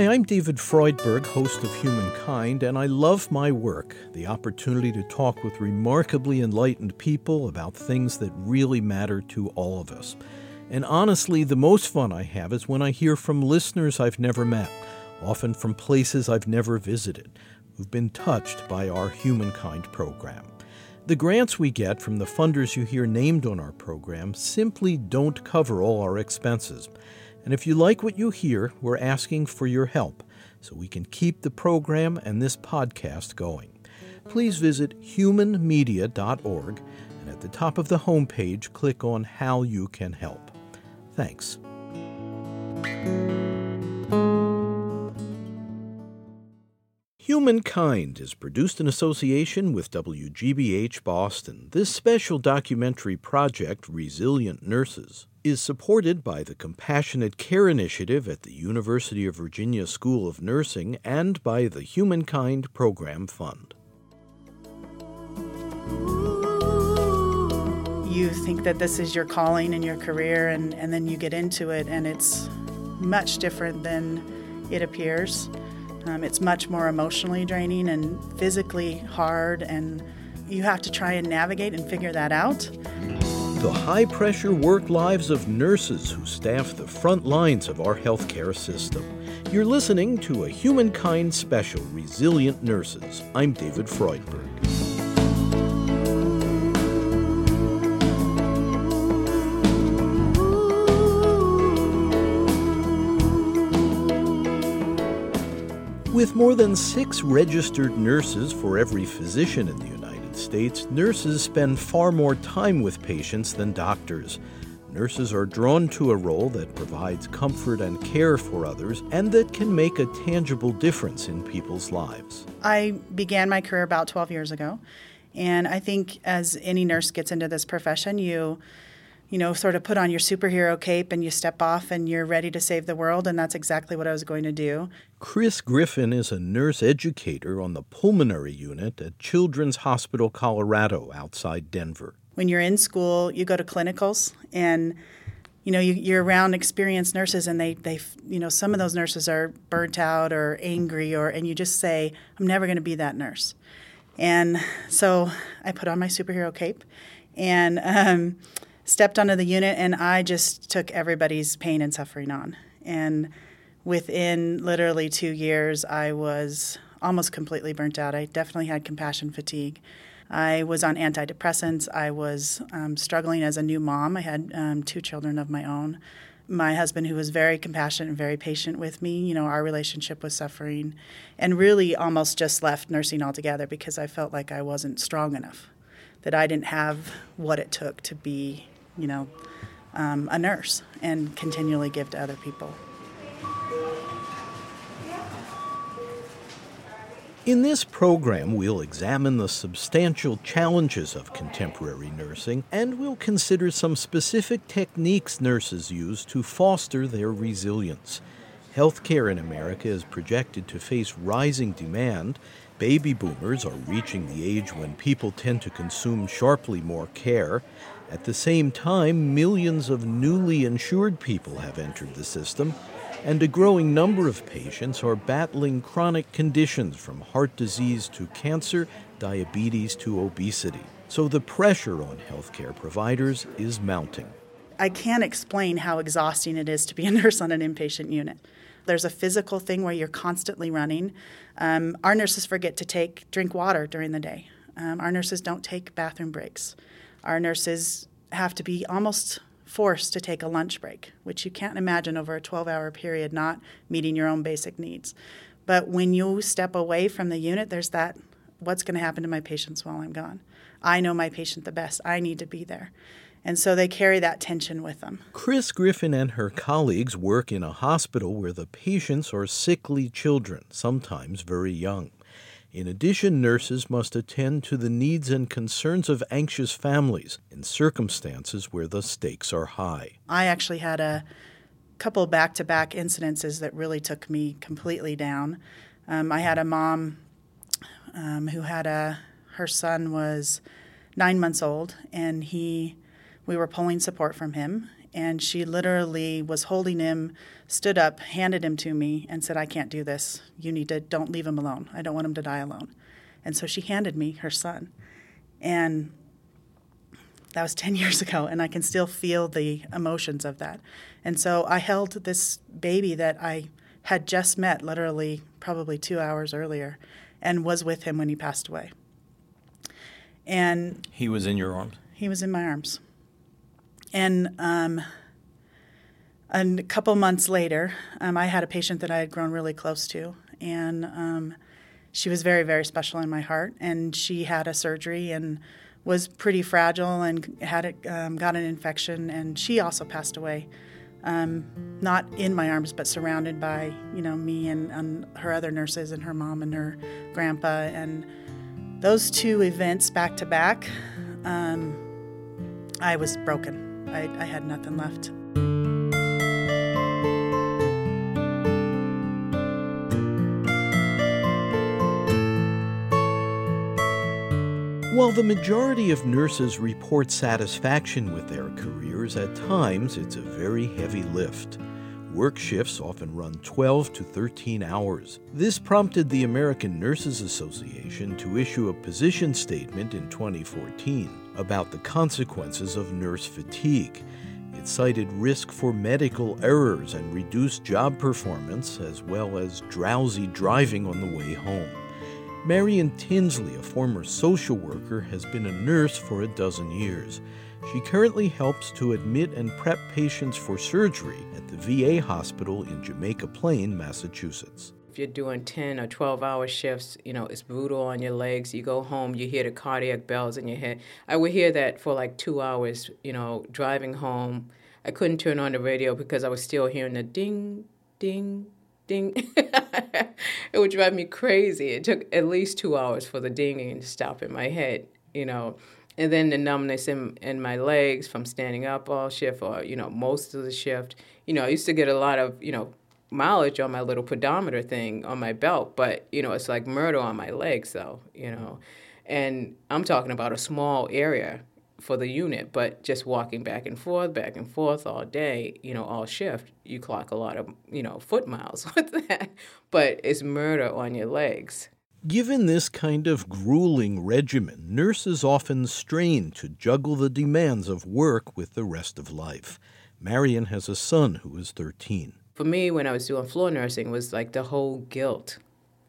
Hi, I'm David Freudberg, host of Humankind, and I love my work the opportunity to talk with remarkably enlightened people about things that really matter to all of us. And honestly, the most fun I have is when I hear from listeners I've never met, often from places I've never visited, who've been touched by our Humankind program. The grants we get from the funders you hear named on our program simply don't cover all our expenses. And if you like what you hear, we're asking for your help so we can keep the program and this podcast going. Please visit humanmedia.org and at the top of the homepage, click on How You Can Help. Thanks. Humankind is produced in association with WGBH Boston. This special documentary project, Resilient Nurses, is supported by the Compassionate Care Initiative at the University of Virginia School of Nursing and by the Humankind Program Fund. You think that this is your calling and your career, and, and then you get into it, and it's much different than it appears. Um, it's much more emotionally draining and physically hard, and you have to try and navigate and figure that out. The high pressure work lives of nurses who staff the front lines of our healthcare system. You're listening to a Humankind special, Resilient Nurses. I'm David Freudberg. With more than six registered nurses for every physician in the States, nurses spend far more time with patients than doctors. Nurses are drawn to a role that provides comfort and care for others and that can make a tangible difference in people's lives. I began my career about 12 years ago, and I think as any nurse gets into this profession, you you know, sort of put on your superhero cape and you step off and you're ready to save the world. And that's exactly what I was going to do. Chris Griffin is a nurse educator on the pulmonary unit at Children's Hospital Colorado outside Denver. When you're in school, you go to clinicals and you know you, are around experienced nurses and they, they you know some of those nurses are burnt out or angry or and you just say i'm never going to be that nurse and so i put on my superhero cape and um, stepped onto the unit and I just took everybody's pain and suffering on. And within literally two years, I was almost completely burnt out. I definitely had compassion fatigue. I was on antidepressants. I was um, struggling as a new mom. I had um, two children of my own. My husband, who was very compassionate and very patient with me, you know, our relationship was suffering and really almost just left nursing altogether because I felt like I wasn't strong enough, that I didn't have what it took to be you know, um, a nurse and continually give to other people. In this program, we'll examine the substantial challenges of contemporary nursing and we'll consider some specific techniques nurses use to foster their resilience. Healthcare in America is projected to face rising demand. Baby boomers are reaching the age when people tend to consume sharply more care. At the same time, millions of newly insured people have entered the system, and a growing number of patients are battling chronic conditions from heart disease to cancer, diabetes to obesity. So the pressure on healthcare providers is mounting. I can't explain how exhausting it is to be a nurse on an inpatient unit. There's a physical thing where you're constantly running. Um, our nurses forget to take drink water during the day. Um, our nurses don't take bathroom breaks. Our nurses have to be almost forced to take a lunch break, which you can't imagine over a 12 hour period not meeting your own basic needs. But when you step away from the unit, there's that what's going to happen to my patients while I'm gone? I know my patient the best. I need to be there. And so they carry that tension with them. Chris Griffin and her colleagues work in a hospital where the patients are sickly children, sometimes very young. In addition, nurses must attend to the needs and concerns of anxious families in circumstances where the stakes are high. I actually had a couple back to back incidences that really took me completely down. Um, I had a mom um, who had a, her son was nine months old, and he, we were pulling support from him, And she literally was holding him, stood up, handed him to me, and said, I can't do this. You need to, don't leave him alone. I don't want him to die alone. And so she handed me her son. And that was 10 years ago, and I can still feel the emotions of that. And so I held this baby that I had just met literally probably two hours earlier and was with him when he passed away. And he was in your arms? He was in my arms. And um, a couple months later, um, I had a patient that I had grown really close to, and um, she was very, very special in my heart. And she had a surgery and was pretty fragile and had it, um, got an infection, and she also passed away. Um, not in my arms, but surrounded by you know me and, and her other nurses and her mom and her grandpa, and those two events back to back, um, I was broken. I, I had nothing left. While the majority of nurses report satisfaction with their careers, at times it's a very heavy lift. Work shifts often run 12 to 13 hours. This prompted the American Nurses Association to issue a position statement in 2014 about the consequences of nurse fatigue. It cited risk for medical errors and reduced job performance, as well as drowsy driving on the way home. Marion Tinsley, a former social worker, has been a nurse for a dozen years. She currently helps to admit and prep patients for surgery at the VA hospital in Jamaica Plain, Massachusetts. If you're doing 10 or 12 hour shifts, you know, it's brutal on your legs. You go home, you hear the cardiac bells in your head. I would hear that for like two hours, you know, driving home. I couldn't turn on the radio because I was still hearing the ding, ding, ding. it would drive me crazy. It took at least two hours for the dinging to stop in my head, you know and then the numbness in, in my legs from standing up all shift or you know most of the shift you know i used to get a lot of you know mileage on my little pedometer thing on my belt but you know it's like murder on my legs though you know mm-hmm. and i'm talking about a small area for the unit but just walking back and forth back and forth all day you know all shift you clock a lot of you know foot miles with that but it's murder on your legs Given this kind of grueling regimen, nurses often strain to juggle the demands of work with the rest of life. Marion has a son who is 13. For me, when I was doing floor nursing, was like the whole guilt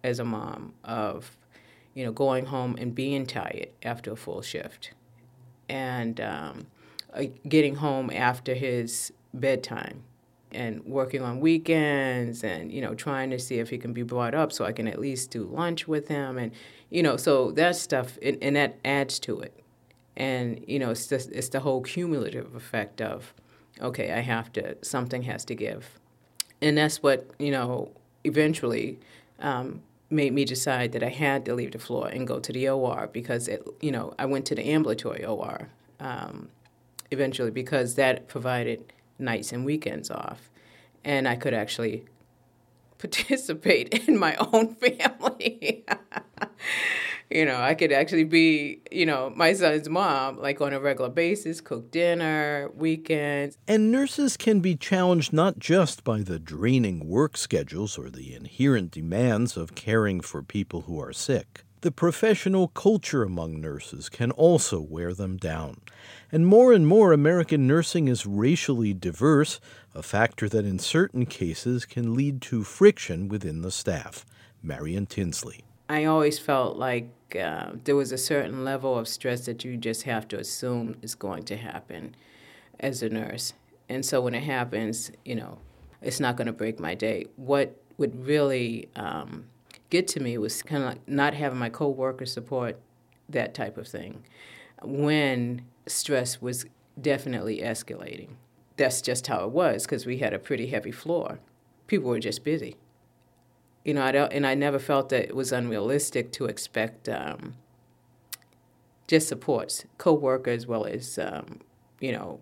as a mom of, you know, going home and being tired after a full shift, and um, uh, getting home after his bedtime and working on weekends and you know trying to see if he can be brought up so I can at least do lunch with him and you know so that stuff and, and that adds to it. And you know it's just it's the whole cumulative effect of okay I have to something has to give and that's what you know eventually um, made me decide that I had to leave the floor and go to the OR because it you know I went to the ambulatory OR um, eventually because that provided nights and weekends off. And I could actually participate in my own family. you know, I could actually be, you know, my son's mom, like on a regular basis, cook dinner, weekends. And nurses can be challenged not just by the draining work schedules or the inherent demands of caring for people who are sick. The professional culture among nurses can also wear them down. And more and more, American nursing is racially diverse, a factor that in certain cases can lead to friction within the staff. Marion Tinsley. I always felt like uh, there was a certain level of stress that you just have to assume is going to happen as a nurse. And so when it happens, you know, it's not going to break my day. What would really um, get to me was kind of like not having my coworkers support that type of thing when stress was definitely escalating. That's just how it was because we had a pretty heavy floor. People were just busy. You know, I don't, and I never felt that it was unrealistic to expect um, just supports, co-workers as well as um, you know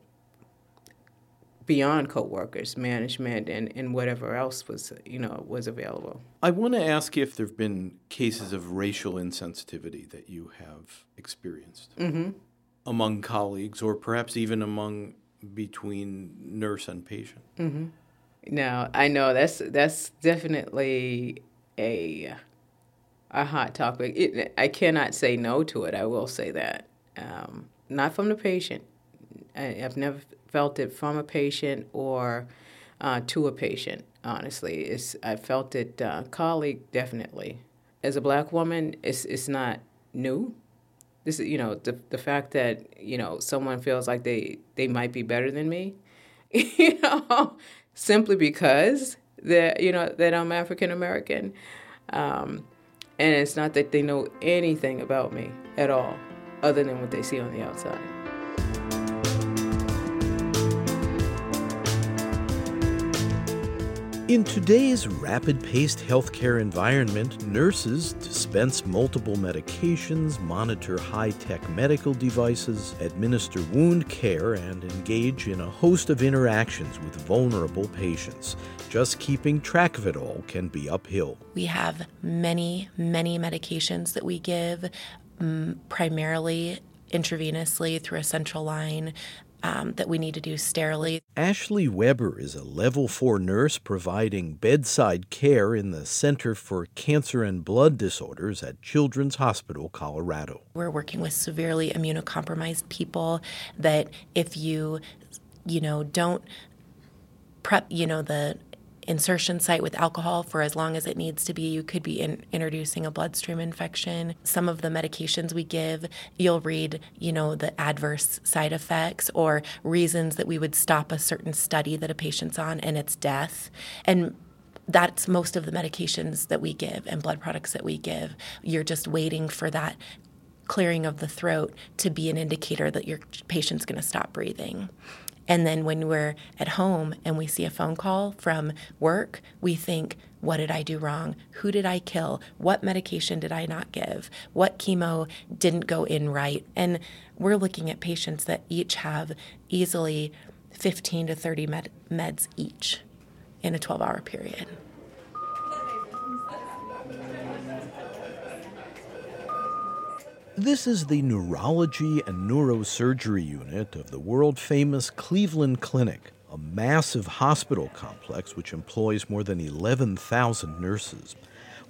beyond co-workers, management, and, and whatever else was you know was available. I want to ask you if there have been cases of racial insensitivity that you have experienced mm-hmm. Among colleagues, or perhaps even among between nurse and patient. Mm-hmm. No, I know that's that's definitely a a hot topic. It, I cannot say no to it. I will say that. Um, not from the patient. I, have never felt it from a patient or uh, to a patient. Honestly, it's I felt it uh, colleague definitely. As a black woman, it's it's not new. This is you know the the fact that you know someone feels like they they might be better than me, you know, simply because that you know that I'm African American. Um, and it's not that they know anything about me at all, other than what they see on the outside. In today's rapid paced healthcare environment, nurses dispense multiple medications, monitor high tech medical devices, administer wound care, and engage in a host of interactions with vulnerable patients. Just keeping track of it all can be uphill. We have many, many medications that we give, um, primarily intravenously through a central line um, that we need to do sterilely. Ashley Weber is a level 4 nurse providing bedside care in the Center for Cancer and Blood Disorders at Children's Hospital, Colorado. We're working with severely immunocompromised people that if you, you know, don't prep, you know, the insertion site with alcohol for as long as it needs to be. You could be in, introducing a bloodstream infection. Some of the medications we give, you'll read, you know, the adverse side effects or reasons that we would stop a certain study that a patient's on and it's death. And that's most of the medications that we give and blood products that we give. You're just waiting for that clearing of the throat to be an indicator that your patient's going to stop breathing. And then when we're at home and we see a phone call from work, we think, what did I do wrong? Who did I kill? What medication did I not give? What chemo didn't go in right? And we're looking at patients that each have easily 15 to 30 med- meds each in a 12 hour period. This is the Neurology and Neurosurgery Unit of the world famous Cleveland Clinic, a massive hospital complex which employs more than 11,000 nurses.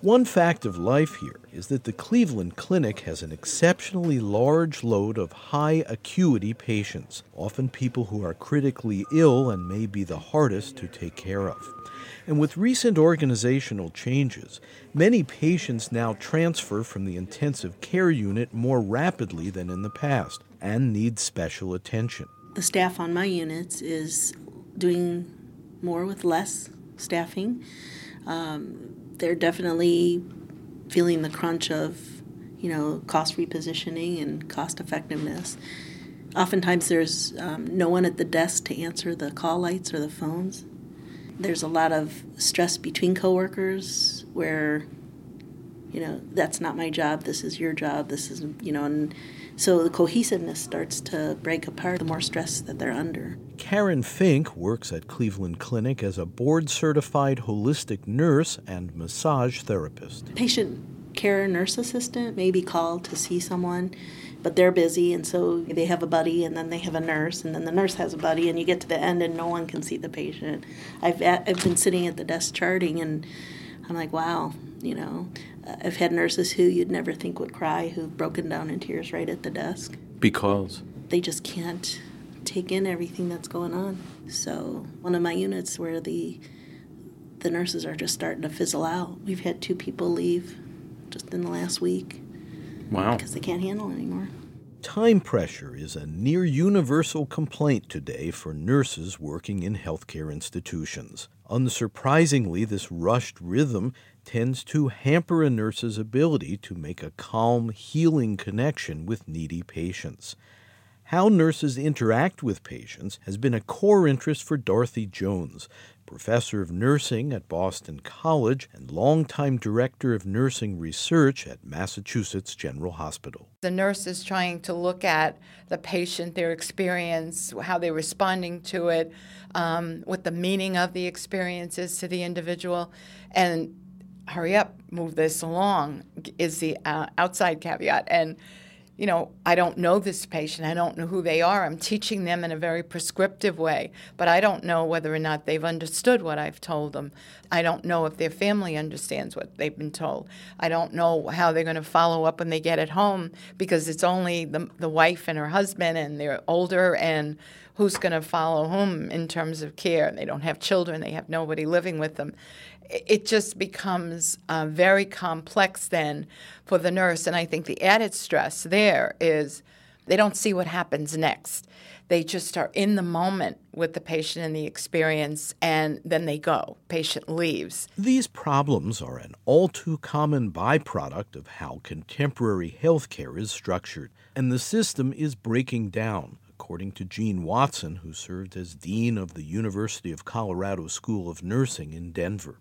One fact of life here is that the Cleveland Clinic has an exceptionally large load of high acuity patients, often people who are critically ill and may be the hardest to take care of. And with recent organizational changes, many patients now transfer from the intensive care unit more rapidly than in the past and need special attention. The staff on my units is doing more with less staffing. Um, they're definitely feeling the crunch of, you know, cost repositioning and cost effectiveness. Oftentimes, there's um, no one at the desk to answer the call lights or the phones there's a lot of stress between coworkers where you know that's not my job this is your job this is you know and so the cohesiveness starts to break apart the more stress that they're under. Karen fink works at cleveland clinic as a board certified holistic nurse and massage therapist. Patient care nurse assistant may be called to see someone but they're busy and so they have a buddy and then they have a nurse and then the nurse has a buddy and you get to the end and no one can see the patient. I've, I've been sitting at the desk charting and i'm like wow you know uh, i've had nurses who you'd never think would cry who've broken down in tears right at the desk because they just can't take in everything that's going on so one of my units where the the nurses are just starting to fizzle out we've had two people leave just in the last week Wow. Because they can't handle anymore. Time pressure is a near universal complaint today for nurses working in healthcare institutions. Unsurprisingly, this rushed rhythm tends to hamper a nurse's ability to make a calm, healing connection with needy patients. How nurses interact with patients has been a core interest for Dorothy Jones, professor of nursing at Boston College and longtime director of nursing research at Massachusetts General Hospital. The nurse is trying to look at the patient, their experience, how they're responding to it, um, what the meaning of the experience is to the individual, and hurry up, move this along is the uh, outside caveat. And you know, I don't know this patient. I don't know who they are. I'm teaching them in a very prescriptive way, but I don't know whether or not they've understood what I've told them. I don't know if their family understands what they've been told. I don't know how they're going to follow up when they get at home because it's only the, the wife and her husband and they're older and who's going to follow whom in terms of care. They don't have children, they have nobody living with them it just becomes uh, very complex then for the nurse. And I think the added stress there is they don't see what happens next. They just are in the moment with the patient and the experience, and then they go. Patient leaves. These problems are an all too common byproduct of how contemporary healthcare is structured, and the system is breaking down according to Jean Watson, who served as Dean of the University of Colorado School of Nursing in Denver.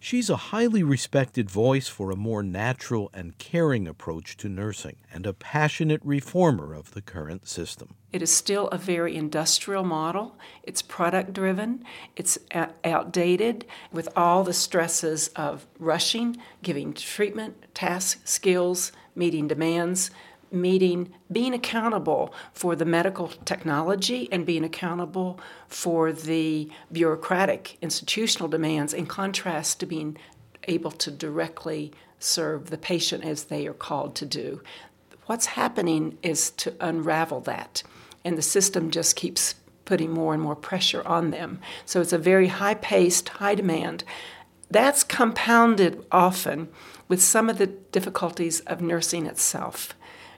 She's a highly respected voice for a more natural and caring approach to nursing and a passionate reformer of the current system. It is still a very industrial model. It's product driven, it's outdated with all the stresses of rushing, giving treatment, tasks, skills, meeting demands meeting being accountable for the medical technology and being accountable for the bureaucratic institutional demands in contrast to being able to directly serve the patient as they are called to do. What's happening is to unravel that, and the system just keeps putting more and more pressure on them. So it's a very high paced, high demand. That's compounded often with some of the difficulties of nursing itself.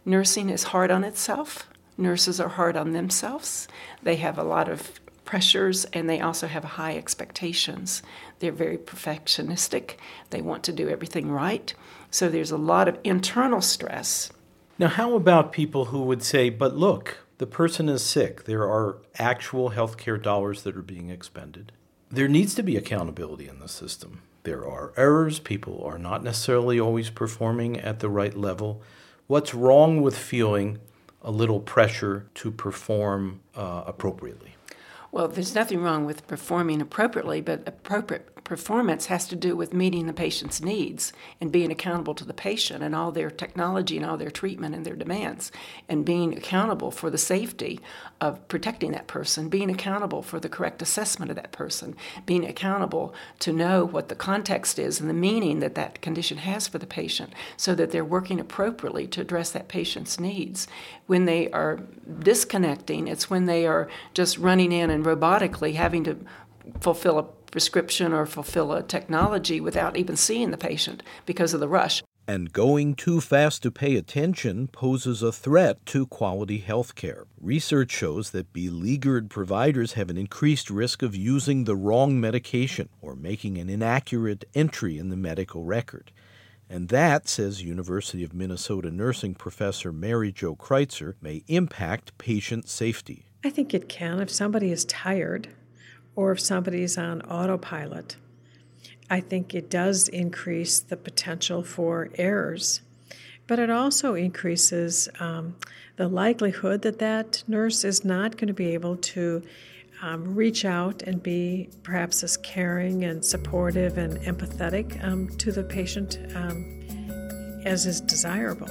Nursing is hard on itself. Nurses are hard on themselves. They have a lot of pressures and they also have high expectations. They're very perfectionistic. They want to do everything right. So there's a lot of internal stress. Now, how about people who would say, but look, the person is sick. There are actual healthcare dollars that are being expended. There needs to be accountability in the system. There are errors. People are not necessarily always performing at the right level. What's wrong with feeling a little pressure to perform uh, appropriately? Well, there's nothing wrong with performing appropriately, but appropriate performance has to do with meeting the patient's needs and being accountable to the patient and all their technology and all their treatment and their demands, and being accountable for the safety of protecting that person, being accountable for the correct assessment of that person, being accountable to know what the context is and the meaning that that condition has for the patient so that they're working appropriately to address that patient's needs. When they are disconnecting, it's when they are just running in and robotically having to fulfill a prescription or fulfill a technology without even seeing the patient because of the rush. And going too fast to pay attention poses a threat to quality health care. Research shows that beleaguered providers have an increased risk of using the wrong medication or making an inaccurate entry in the medical record. And that, says University of Minnesota nursing professor Mary Jo Kreitzer, may impact patient safety. I think it can. If somebody is tired, or if somebody's on autopilot, I think it does increase the potential for errors. But it also increases um, the likelihood that that nurse is not going to be able to um, reach out and be perhaps as caring and supportive and empathetic um, to the patient um, as is desirable.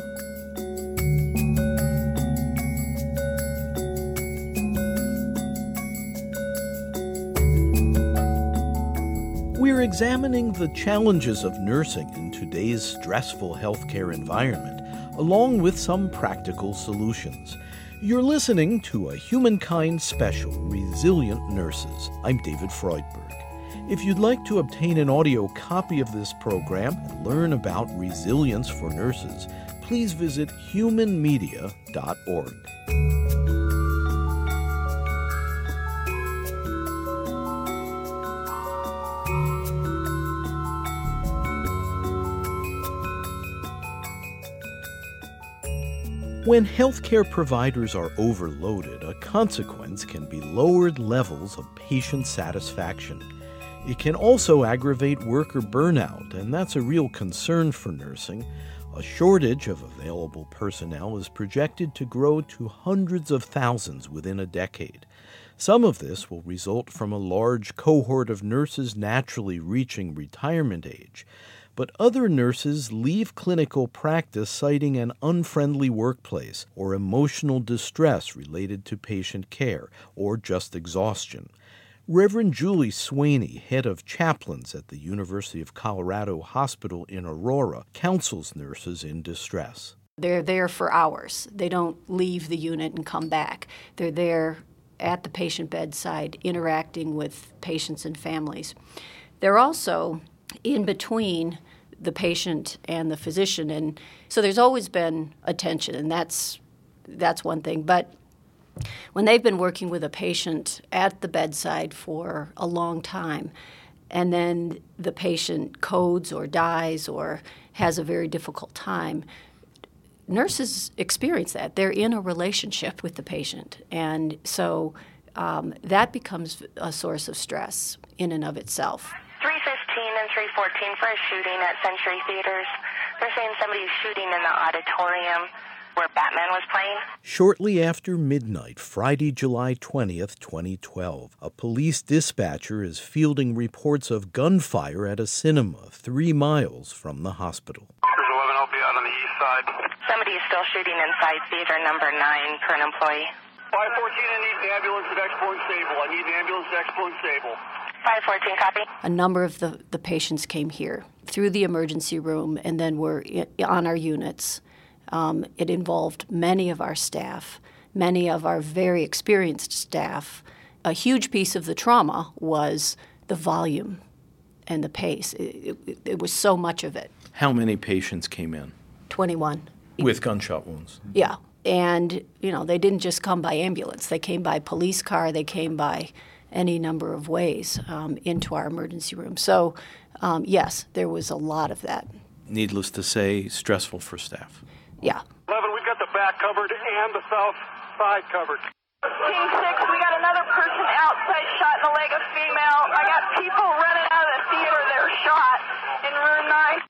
We're examining the challenges of nursing in today's stressful healthcare environment, along with some practical solutions. You're listening to a Humankind special, Resilient Nurses. I'm David Freudberg. If you'd like to obtain an audio copy of this program and learn about resilience for nurses, please visit humanmedia.org. When healthcare providers are overloaded, a consequence can be lowered levels of patient satisfaction. It can also aggravate worker burnout, and that's a real concern for nursing. A shortage of available personnel is projected to grow to hundreds of thousands within a decade. Some of this will result from a large cohort of nurses naturally reaching retirement age but other nurses leave clinical practice citing an unfriendly workplace or emotional distress related to patient care or just exhaustion. Reverend Julie Swaney, head of chaplains at the University of Colorado Hospital in Aurora, counsels nurses in distress. They're there for hours. They don't leave the unit and come back. They're there at the patient bedside interacting with patients and families. They're also in between the patient and the physician and so there's always been attention and that's that's one thing but when they've been working with a patient at the bedside for a long time, and then the patient codes or dies or has a very difficult time, nurses experience that. They're in a relationship with the patient. And so um, that becomes a source of stress in and of itself. 315 and 314 for a shooting at Century Theaters. They're saying somebody's shooting in the auditorium where Batman was playing. Shortly after midnight, Friday, July 20th, 2012, a police dispatcher is fielding reports of gunfire at a cinema three miles from the hospital. There's 11 will be out on the east side. Somebody is still shooting inside theater number 9 for an employee. 514, I need the ambulance at Expo and Sable. I need the ambulance at Expo and Sable. 514, copy. A number of the, the patients came here through the emergency room and then were on our units. Um, it involved many of our staff, many of our very experienced staff. A huge piece of the trauma was the volume and the pace. It, it, it was so much of it. How many patients came in? 21. With gunshot wounds? Yeah. And, you know, they didn't just come by ambulance, they came by police car, they came by any number of ways um, into our emergency room. So, um, yes, there was a lot of that. Needless to say, stressful for staff. Yeah. 11, we've got the back covered and the south side covered. Team 6, we got another person outside shot in the leg of female. I got people running out of the theater that are shot in room 9.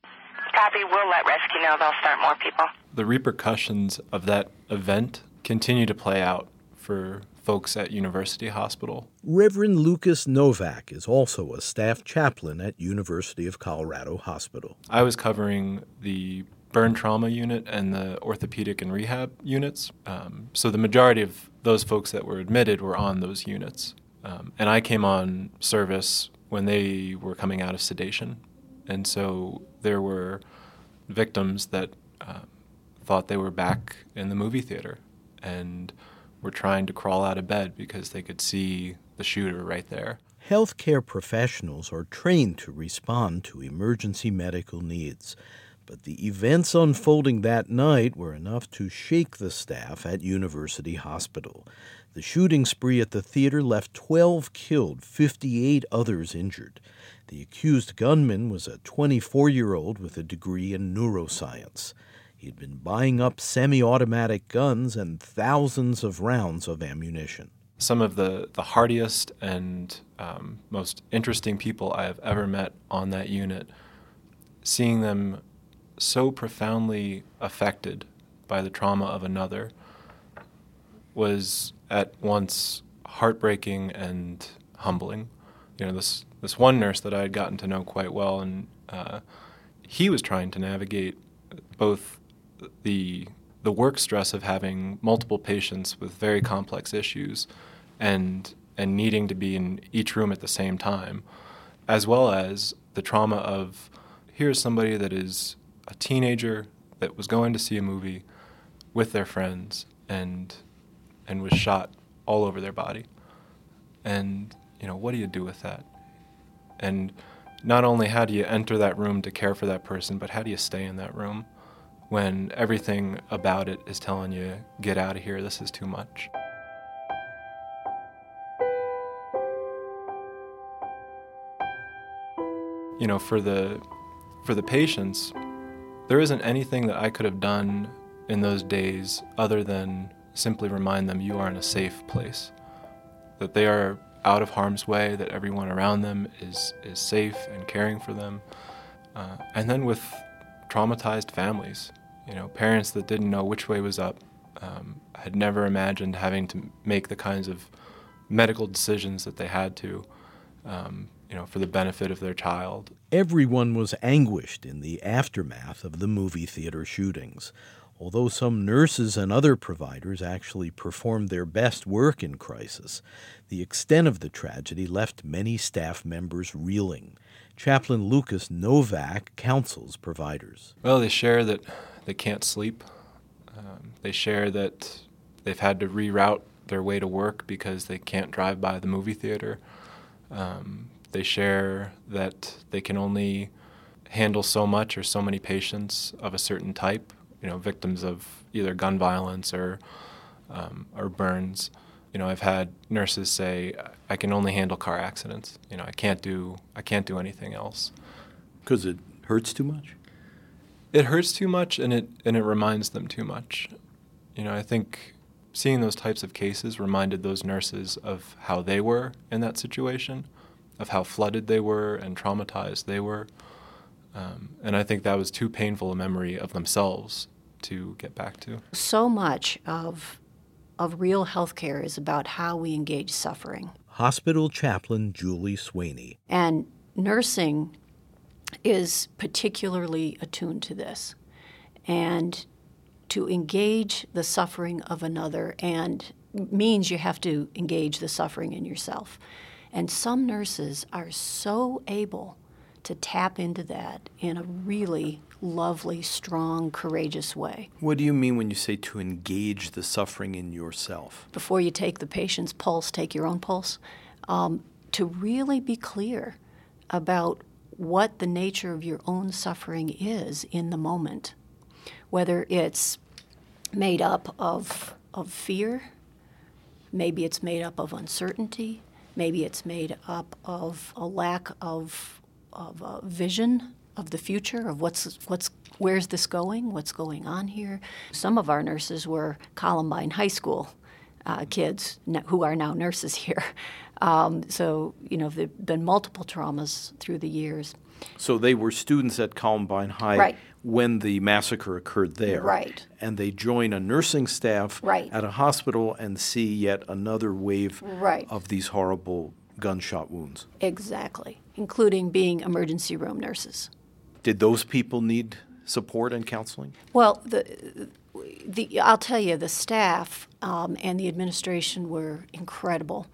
Copy, we'll let rescue know. They'll start more people. The repercussions of that event continue to play out for folks at University Hospital. Reverend Lucas Novak is also a staff chaplain at University of Colorado Hospital. I was covering the burn trauma unit and the orthopedic and rehab units. Um, so the majority of those folks that were admitted were on those units. Um, and I came on service when they were coming out of sedation. And so there were victims that uh, thought they were back in the movie theater and were trying to crawl out of bed because they could see the shooter right there. Healthcare professionals are trained to respond to emergency medical needs. But the events unfolding that night were enough to shake the staff at University Hospital. The shooting spree at the theater left 12 killed, 58 others injured. The accused gunman was a 24 year old with a degree in neuroscience. He'd been buying up semi automatic guns and thousands of rounds of ammunition. Some of the, the hardiest and um, most interesting people I have ever met on that unit, seeing them so profoundly affected by the trauma of another was at once heartbreaking and humbling. You know, this this one nurse that I had gotten to know quite well, and uh, he was trying to navigate both the the work stress of having multiple patients with very complex issues, and and needing to be in each room at the same time, as well as the trauma of here's somebody that is a teenager that was going to see a movie with their friends and and was shot all over their body. And you know, what do you do with that? And not only how do you enter that room to care for that person, but how do you stay in that room when everything about it is telling you, get out of here, this is too much. You know, for the for the patients, there isn't anything that I could have done in those days other than simply remind them you are in a safe place, that they are out of harm's way, that everyone around them is, is safe and caring for them. Uh, and then with traumatized families, you know, parents that didn't know which way was up, um, had never imagined having to make the kinds of medical decisions that they had to. Um, you know, for the benefit of their child. Everyone was anguished in the aftermath of the movie theater shootings. Although some nurses and other providers actually performed their best work in crisis, the extent of the tragedy left many staff members reeling. Chaplain Lucas Novak counsels providers. Well, they share that they can't sleep. Um, they share that they've had to reroute their way to work because they can't drive by the movie theater. Um, they share that they can only handle so much or so many patients of a certain type, you know, victims of either gun violence or um, or burns. You know, I've had nurses say, "I can only handle car accidents. You know, I can't do I can't do anything else." Because it hurts too much. It hurts too much, and it and it reminds them too much. You know, I think seeing those types of cases reminded those nurses of how they were in that situation, of how flooded they were and traumatized they were. Um, and I think that was too painful a memory of themselves to get back to. So much of of real healthcare is about how we engage suffering. Hospital chaplain Julie Swaney. And nursing is particularly attuned to this. And to engage the suffering of another and means you have to engage the suffering in yourself. And some nurses are so able to tap into that in a really lovely, strong, courageous way. What do you mean when you say to engage the suffering in yourself? Before you take the patient's pulse, take your own pulse. Um, to really be clear about what the nature of your own suffering is in the moment, whether it's made up of, of fear, maybe it's made up of uncertainty, maybe it's made up of a lack of, of uh, vision of the future, of what's, what's, where's this going, what's going on here. Some of our nurses were Columbine High School uh, kids who are now nurses here. Um, so, you know, there have been multiple traumas through the years. So they were students at Columbine High right. when the massacre occurred there. Right. And they join a nursing staff right. at a hospital and see yet another wave right. of these horrible gunshot wounds. Exactly, including being emergency room nurses. Did those people need support and counseling? Well, the, the I'll tell you, the staff um, and the administration were incredible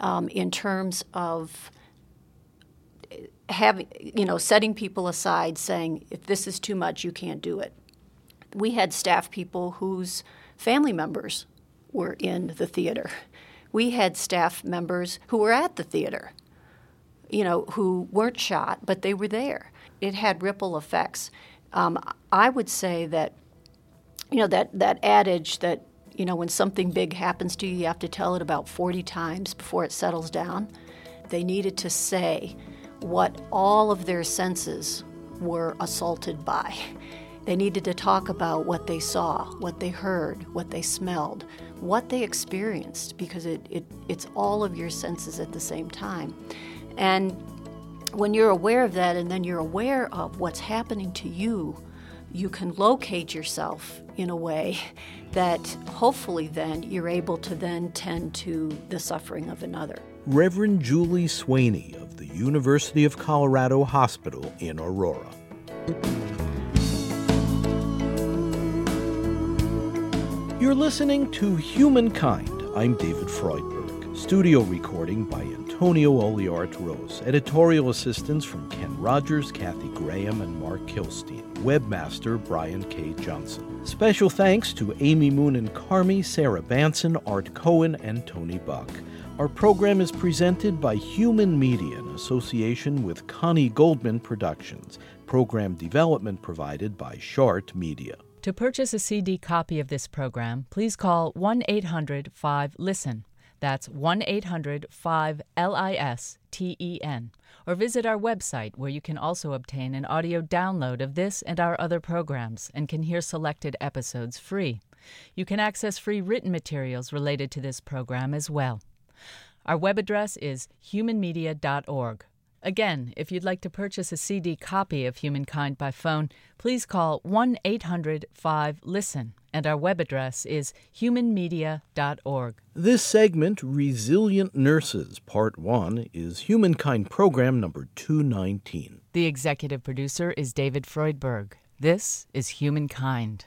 um, in terms of having, you know, setting people aside, saying if this is too much, you can't do it. We had staff people whose family members were in the theater. We had staff members who were at the theater, you know, who weren't shot, but they were there. It had ripple effects. Um, I would say that, you know, that, that adage that, you know, when something big happens to you, you have to tell it about 40 times before it settles down. They needed to say what all of their senses were assaulted by. They needed to talk about what they saw, what they heard, what they smelled, what they experienced, because it, it, it's all of your senses at the same time. And when you're aware of that and then you're aware of what's happening to you, you can locate yourself in a way that hopefully then you're able to then tend to the suffering of another. Reverend Julie Swaney of the University of Colorado Hospital in Aurora. You're listening to Humankind. I'm David Freudberg. Studio recording by Antonio Oliart Rose. Editorial assistance from Ken Rogers, Kathy Graham, and Mark Kilstein. Webmaster Brian K. Johnson. Special thanks to Amy Moon and Carmi, Sarah Banson, Art Cohen, and Tony Buck. Our program is presented by Human Media in association with Connie Goldman Productions. Program development provided by Shart Media. To purchase a CD copy of this program, please call 1 800 5 LISTEN. That's 1 800 5 L I S T E N. Or visit our website where you can also obtain an audio download of this and our other programs and can hear selected episodes free. You can access free written materials related to this program as well. Our web address is humanmedia.org. Again, if you'd like to purchase a CD copy of Humankind by phone, please call 1 800 5 LISTEN, and our web address is humanmedia.org. This segment, Resilient Nurses, Part 1, is Humankind Program number 219. The executive producer is David Freudberg. This is Humankind.